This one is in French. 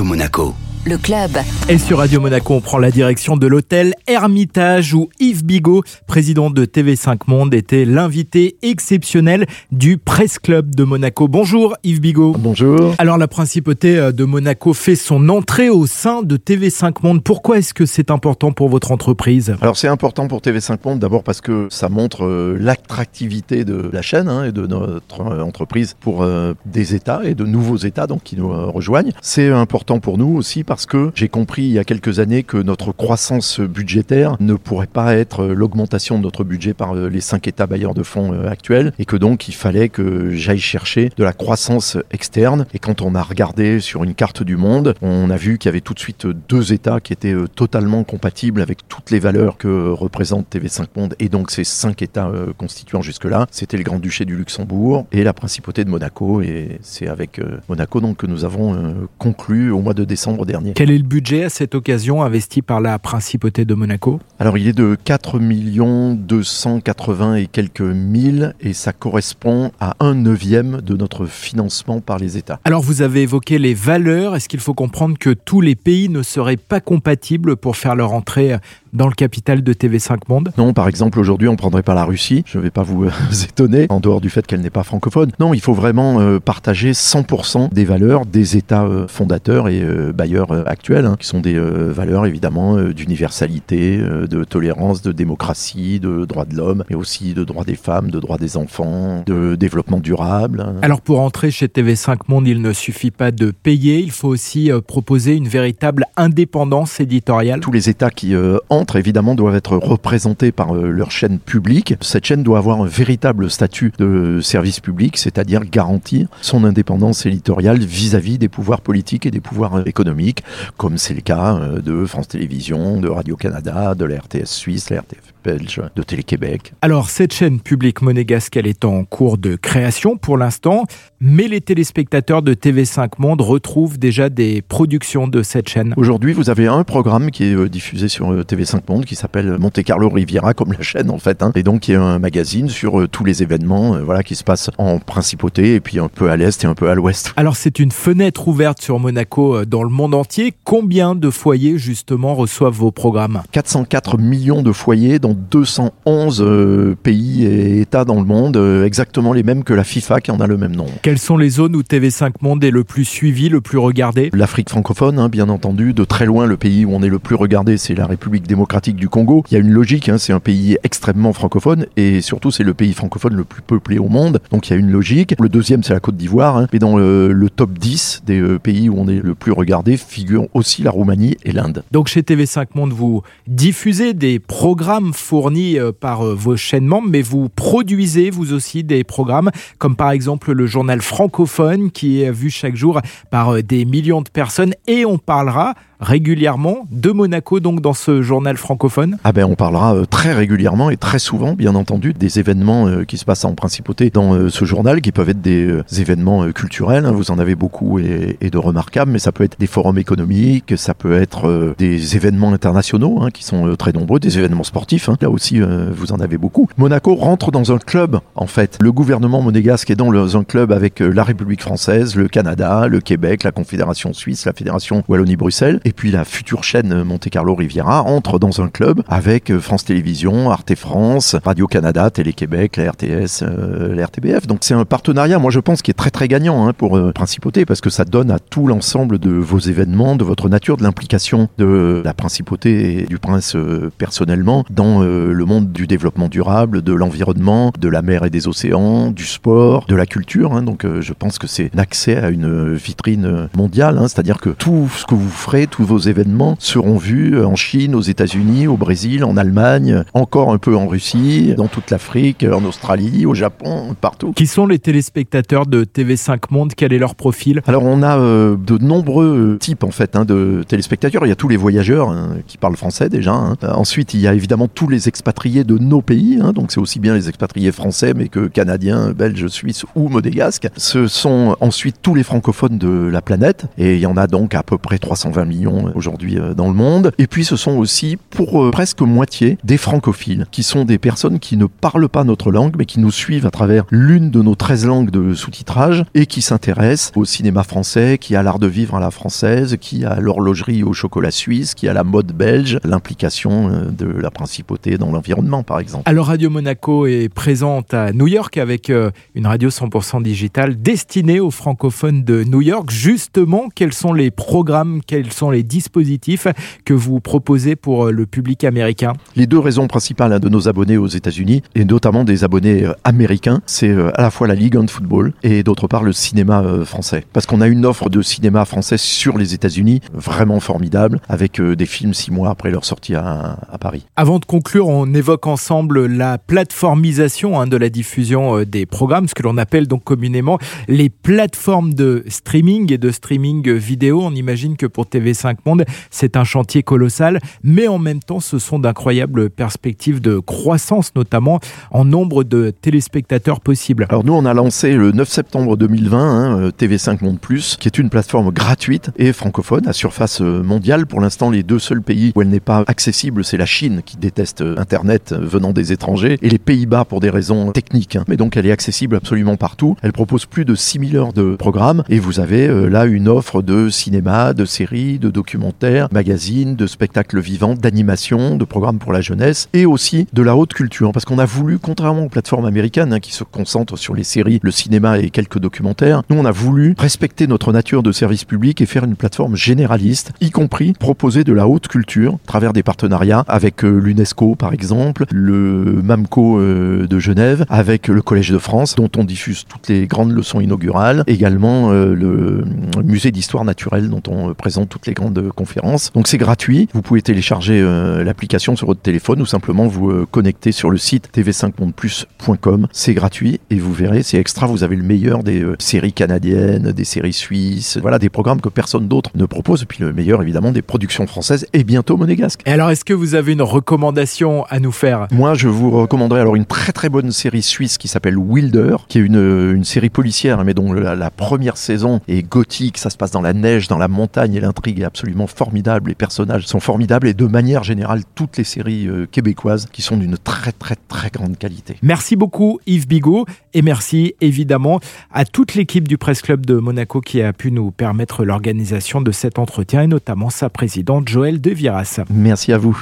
Monaco le club. Et sur Radio Monaco, on prend la direction de l'hôtel Hermitage où Yves Bigot, président de TV5 Monde, était l'invité exceptionnel du Presse Club de Monaco. Bonjour Yves Bigot. Bonjour. Alors la principauté euh, de Monaco fait son entrée au sein de TV5 Monde. Pourquoi est-ce que c'est important pour votre entreprise? Alors c'est important pour TV5 Monde d'abord parce que ça montre euh, l'attractivité de la chaîne hein, et de notre euh, entreprise pour des États et de nouveaux États donc qui nous rejoignent. C'est important pour nous aussi parce que j'ai compris il y a quelques années que notre croissance budgétaire ne pourrait pas être l'augmentation de notre budget par euh, les cinq États bailleurs de fonds euh, actuels et que donc il fallait que j'aille chercher de la croissance externe. Et quand on a regardé sur une carte du monde, on a vu qu'il y avait tout de suite deux États qui étaient euh, totalement compatibles avec toutes les valeurs que représente TV5 Monde et donc ces cinq États constituants jusque-là. C'était le Grand-Duché du Luxembourg et la Principauté de Monaco et c'est avec Monaco donc que nous avons conclu au mois de décembre dernier quel est le budget à cette occasion investi par la principauté de Monaco? Alors il est de 4 280 et quelques mille et ça correspond à un neuvième de notre financement par les États. Alors vous avez évoqué les valeurs. Est-ce qu'il faut comprendre que tous les pays ne seraient pas compatibles pour faire leur entrée dans le capital de TV5 Monde Non, par exemple, aujourd'hui, on prendrait pas la Russie. Je ne vais pas vous euh, étonner, en dehors du fait qu'elle n'est pas francophone. Non, il faut vraiment euh, partager 100% des valeurs des États euh, fondateurs et bailleurs actuels, hein, qui sont des valeurs évidemment d'universalité, de tolérance, de démocratie, de droits de l'homme, mais aussi de droits des femmes, de droits des enfants, de développement durable. Alors pour entrer chez TV5 Monde, il ne suffit pas de payer, il faut aussi proposer une véritable indépendance éditoriale. Tous les États qui évidemment, doivent être représentés par euh, leur chaîne publique. Cette chaîne doit avoir un véritable statut de service public, c'est-à-dire garantir son indépendance éditoriale vis-à-vis des pouvoirs politiques et des pouvoirs euh, économiques, comme c'est le cas euh, de France Télévisions, de Radio-Canada, de la RTS suisse, la RTF belge, de Télé-Québec. Alors, cette chaîne publique monégasque, elle est en cours de création pour l'instant, mais les téléspectateurs de TV5 Monde retrouvent déjà des productions de cette chaîne. Aujourd'hui, vous avez un programme qui est diffusé sur TV5 Monde qui s'appelle Monte Carlo Riviera, comme la chaîne en fait, hein. et donc qui est un magazine sur euh, tous les événements euh, voilà, qui se passent en principauté et puis un peu à l'est et un peu à l'ouest. Alors c'est une fenêtre ouverte sur Monaco euh, dans le monde entier. Combien de foyers justement reçoivent vos programmes? 404 millions de foyers dans 211 pays et États dans le monde, exactement les mêmes que la FIFA qui en a le même nom. Quelles sont les zones où TV5 Monde est le plus suivi, le plus regardé? L'Afrique francophone, hein, bien entendu, de très loin le pays où on est le plus regardé, c'est la République démocratique du Congo. Il y a une logique, hein, c'est un pays extrêmement francophone et surtout c'est le pays francophone le plus peuplé au monde. Donc il y a une logique. Le deuxième c'est la Côte d'Ivoire. Hein. Et dans le, top 10 des euh, pays où on est le plus regardé figurent aussi la Roumanie et l'Inde. Donc chez TV5 Monde, vous diffusez des programmes fournis euh, par euh, vos chaînes membres, mais vous produisez vous aussi des programmes comme par exemple le journal francophone qui est vu chaque jour par des millions de personnes. Et on parlera régulièrement de Monaco donc dans ce journal francophone Ah ben on parlera euh, très régulièrement et très souvent bien entendu des événements euh, qui se passent en principauté dans euh, ce journal qui peuvent être des événements culturels, hein. vous en avez beaucoup et, de remarquables, mais ça peut être des forums économiques, ça peut être des événements internationaux hein, qui sont très nombreux, des événements sportifs, hein. là aussi vous en avez beaucoup. Monaco rentre dans un club en fait. Le gouvernement monégasque est dans un club avec la République française, le Canada, le Québec, la Confédération suisse, la Fédération Wallonie-Bruxelles puis la future chaîne Monte Carlo Riviera entre dans un club avec euh, France Télévisions, Arte France, Radio Canada, Télé Québec, la RTS, euh, la RTBF. Donc c'est un partenariat, moi je pense, qui est très très gagnant hein, pour euh, Principauté parce que ça donne à tout l'ensemble de vos événements, de votre nature, de l'implication de la Principauté et du Prince personnellement dans le monde du développement durable, de l'environnement, de la mer et des océans, du sport, de la culture. Hein. donc je pense que c'est l'accès à une vitrine mondiale, hein. c'est-à-dire que tout ce que vous ferez, tous vos événements seront vus en Chine, aux États-Unis, au Brésil, en Allemagne, encore un peu en Russie, dans toute l'Afrique, en Australie, au Japon, partout. Qui sont les téléspectateurs de TV5 Monde? Quel est leur profil? Alors on a euh, de nombreux types en fait hein, de téléspectateurs. Il y a tous les voyageurs hein, qui parlent français déjà. Hein. Ensuite il y a évidemment tous les expatriés de nos pays. donc c'est aussi bien les expatriés français mais que canadiens, belges, suisses ou modégasques. Ce sont ensuite tous les francophones de la planète et il y en a donc à peu près 320 millions télévision aujourd'hui dans le monde. Et puis ce sont aussi pour presque moitié des francophiles, qui sont des personnes qui ne parlent pas notre langue, mais qui nous suivent à travers l'une de nos 13 langues de sous-titrage et qui s'intéressent au cinéma français, qui a l'art de vivre à la française, qui a l'horlogerie au chocolat suisse, qui a la mode belge, l'implication de la principauté dans l'environnement par exemple. Alors Radio Monaco est présente à New York avec une radio 100% digitale destinée aux francophones de New York. Justement, quels sont les programmes, quels sont les dispositifs que vous proposez pour le public américain Les deux raisons principales hein, de nos abonnés aux États-Unis, et notamment des abonnés euh, américains, c'est euh, à la fois la Ligue de football et d'autre part le cinéma euh, français. Parce qu'on a une offre de cinéma français sur les États-Unis vraiment formidable, avec des films six mois après leur sortie à, Paris. Avant de conclure, on évoque ensemble la plateformisation hein, de la diffusion des programmes, ce que l'on appelle donc communément les plateformes de streaming et de streaming vidéo. On imagine que pour TV5 C'est un chantier colossal, mais en même temps, ce sont d'incroyables perspectives de croissance, notamment en nombre de téléspectateurs possibles. Alors nous, on a lancé le 9 septembre 2020 hein, euh, TV5 Monde qui est une plateforme gratuite et francophone à surface euh, mondiale. Pour l'instant, les deux seuls pays où elle n'est pas accessible, c'est la Chine qui déteste euh, Internet venant des étrangers et les Pays-Bas pour des raisons techniques. Hein. Mais donc, elle est accessible absolument partout. Elle propose plus de 6000 heures de programmes et vous avez là une offre de cinéma, de séries, de documentaires, magazines, de spectacles vivants, d'animation, de programmes pour la jeunesse et aussi de la haute culture. Parce qu'on a voulu, contrairement aux plateformes américaines hein, qui se concentrent sur les séries, le cinéma et quelques documentaires, nous on a voulu respecter notre nature de service public et faire une plateforme généraliste, y compris proposer de la haute culture à travers des partenariats avec euh, l'UNESCO par exemple, le MAMCO euh, de Genève, avec le Collège de France dont on diffuse toutes les grandes leçons inaugurales, également euh, le musée d'histoire naturelle dont on présente toutes les grandes conférences. Donc c'est gratuit, vous pouvez télécharger l'application sur votre téléphone ou simplement vous connecter sur le site tv5mondeplus.com. C'est gratuit et vous verrez, c'est extra, vous avez le meilleur des séries canadiennes, des séries suisses, voilà des programmes que personne d'autre ne propose et puis le meilleur évidemment des productions françaises et bientôt monégasques. Et alors est-ce que vous avez une recommandation à nous faire? Moi je vous recommanderais alors une très très bonne série suisse qui s'appelle Wilder, qui est une, une série policière mais dont la, première saison est gothique, ça se passe dans la neige, dans la montagne et l'intrigue est absolument formidable, les personnages sont formidables et de manière générale toutes les séries euh, québécoises qui sont d'une très très très grande qualité. Merci beaucoup Yves Bigot et merci évidemment à toute l'équipe du Presse Club de Monaco qui a pu nous permettre l'organisation de cet entretien et notamment sa présidente Joëlle De Viras. Merci à vous.